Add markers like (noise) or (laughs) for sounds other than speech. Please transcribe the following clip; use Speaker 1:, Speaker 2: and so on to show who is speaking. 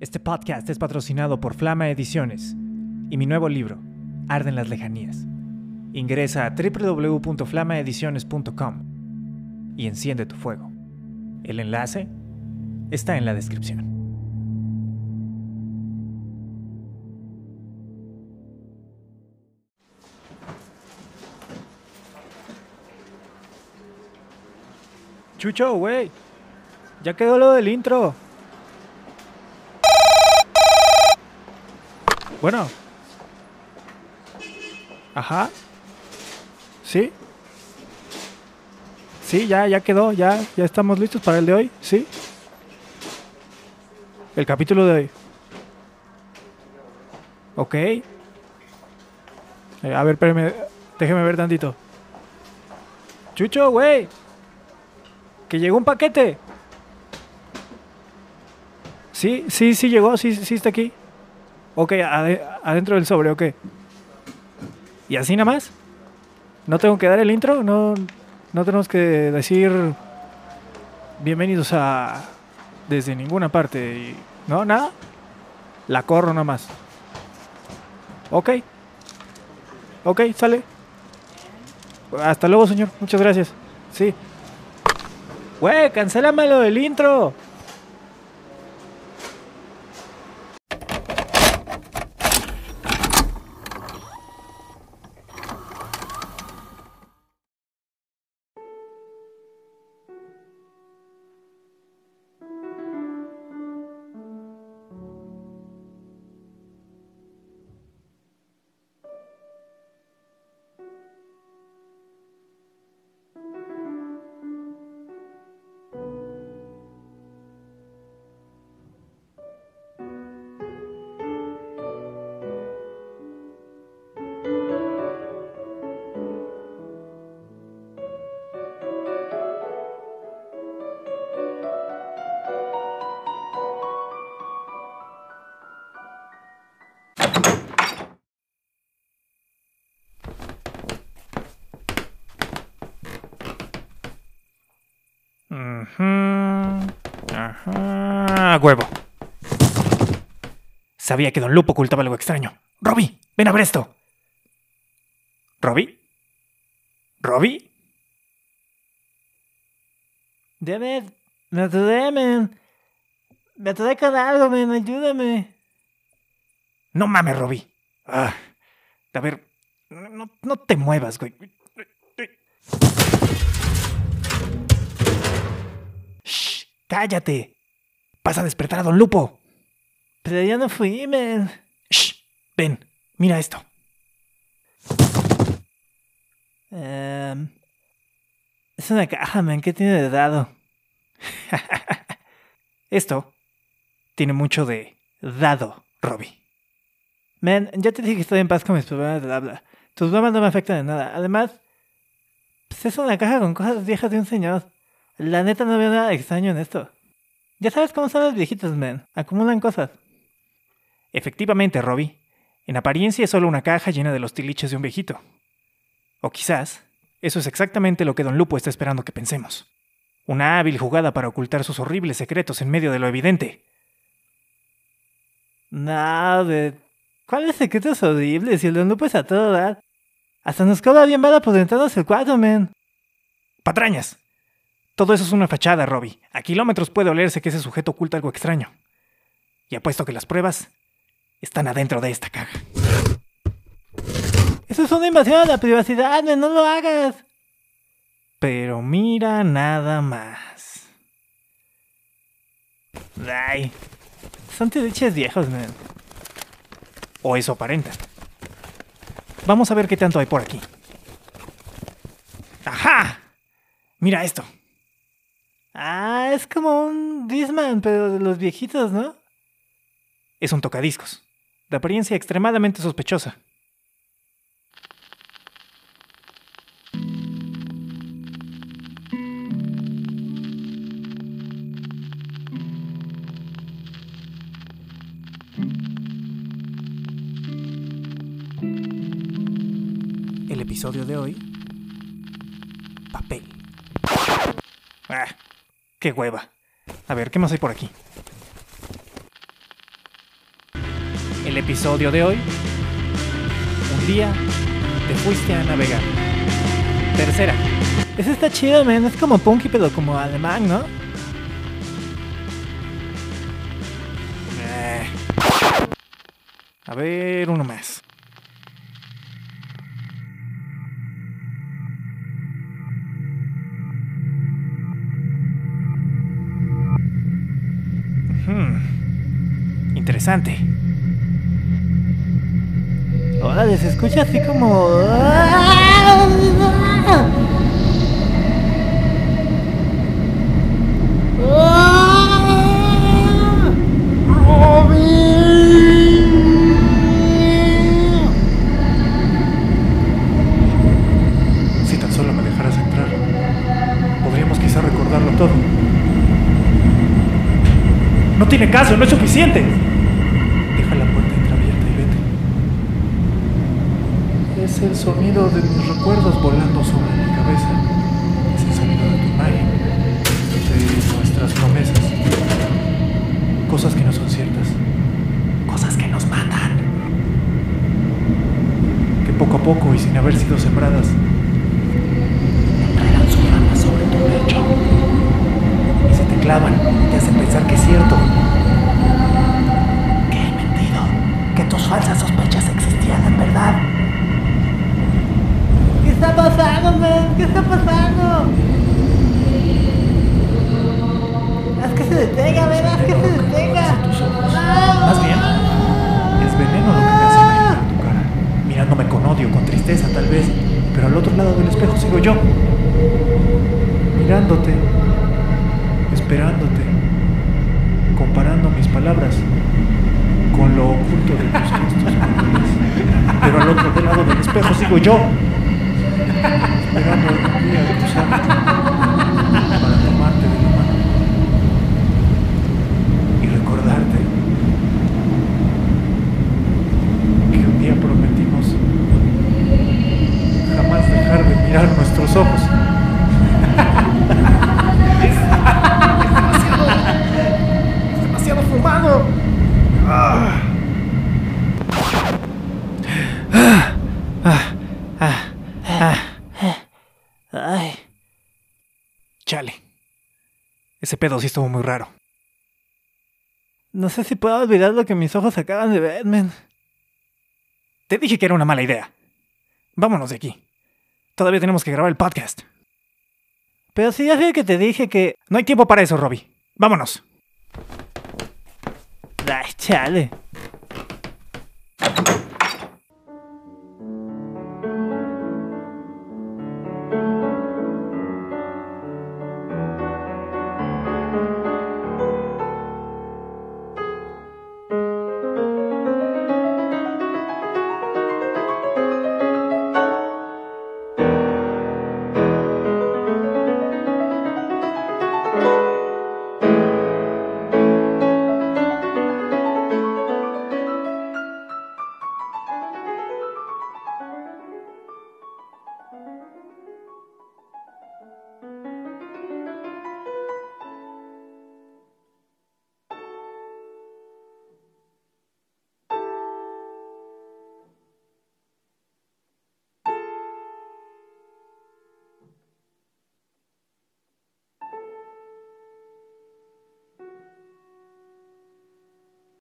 Speaker 1: Este podcast es patrocinado por Flama Ediciones y mi nuevo libro, Arden las Lejanías. Ingresa a www.flamaediciones.com y enciende tu fuego. El enlace está en la descripción. Chucho, güey. Ya quedó lo del intro. Bueno. Ajá. ¿Sí? Sí, ya, ya quedó, ya, ya estamos listos para el de hoy, ¿sí? El capítulo de hoy. Ok. Eh, a ver, espérame, déjeme ver tantito. Chucho, güey. Que llegó un paquete. Sí, sí, sí llegó, sí, sí está aquí. Ok, ade- adentro del sobre, ok. ¿Y así nada más? ¿No tengo que dar el intro? ¿No, no tenemos que decir bienvenidos a desde ninguna parte? Y, ¿No? ¿Nada? La corro nada más. Ok. Ok, sale. Hasta luego, señor. Muchas gracias. Sí. Güey, cancélame lo del intro. Ujú. Ajá. Huevo. Sabía que Don Lupo ocultaba algo extraño. Robby, ven a ver esto. ¿Robby? ¿Robby?
Speaker 2: David, me atoré, man. Me atoré con algo, man. Ayúdame.
Speaker 1: No mames, Robby. Ah. A ver, no, no te muevas, güey. Cállate. Vas a despertar a Don Lupo.
Speaker 2: Pero yo no fui, man.
Speaker 1: Shh, ven, mira esto.
Speaker 2: Em, es una caja, man. ¿Qué tiene de dado? (laughs)
Speaker 1: Esto tiene mucho de dado, Robby.
Speaker 2: Man, ya te dije que estoy en paz con mis problemas del habla. Tus bromas no me afectan en nada. Además, pues es una caja con cosas viejas de un señor. La neta no veo nada extraño en esto. Ya sabes cómo son los viejitos, man. Acumulan cosas.
Speaker 1: Efectivamente, Robby. En apariencia es solo una caja llena de los tiliches de un viejito. O quizás, eso es exactamente lo que Don Lupo está esperando que pensemos. Una hábil jugada para ocultar sus horribles secretos en medio de lo evidente.
Speaker 2: No, de... ¿Cuáles secretos horribles? Si el Don Lupo es a todo dar. Hasta nos cobra bien bala por entrarnos el cuarto, man.
Speaker 1: ¡Patrañas! Todo eso es una fachada, Robby. A kilómetros puede olerse que ese sujeto oculta algo extraño. Y apuesto que las pruebas están adentro de esta caja.
Speaker 2: Eso es una invasión a la privacidad. No lo hagas.
Speaker 1: Pero mira nada más.
Speaker 2: Ay. Son tiriches viejos, man.
Speaker 1: O eso aparenta. Vamos a ver qué tanto hay por aquí. ¡Ajá! Mira esto.
Speaker 2: Es como un Disman, pero de los viejitos, ¿no?
Speaker 1: Es un tocadiscos. De apariencia extremadamente sospechosa. El episodio de hoy. Papel. Ah, qué hueva. A ver, ¿qué más hay por aquí? el episodio de hoy. Un día te fuiste a navegar. Tercera.
Speaker 2: Eso está chido, man. Es como punky, pero como alemán, ¿no?
Speaker 1: Eh. A ver, uno más. Interesante.
Speaker 2: Órale, se escucha así como.
Speaker 1: Si tan solo me dejaras entrar, podríamos quizá recordarlo todo. No tiene caso, no es suficiente. Es el sonido de mis recuerdos volando sobre mi cabeza. Es el sonido de tu imagen, de nuestras promesas. Cosas que no son ciertas. Cosas que nos matan. Que poco a poco y sin haber sido sembradas, espejo sigo yo, (laughs) esperando algún día cruzarte para tomarte de la mano y recordarte que un día prometimos jamás dejar de mirar nuestros ojos. es demasiado fumado. Ah.
Speaker 2: Ay.
Speaker 1: Chale. Ese pedo sí estuvo muy raro.
Speaker 2: No sé si puedo olvidar lo que mis ojos acaban de ver, man.
Speaker 1: Te dije que era una mala idea. Vámonos de aquí. Todavía tenemos que grabar el podcast.
Speaker 2: Pero sí, ya sé que te dije que.
Speaker 1: No hay tiempo para eso, Robbie. Vámonos.
Speaker 2: Ay, chale.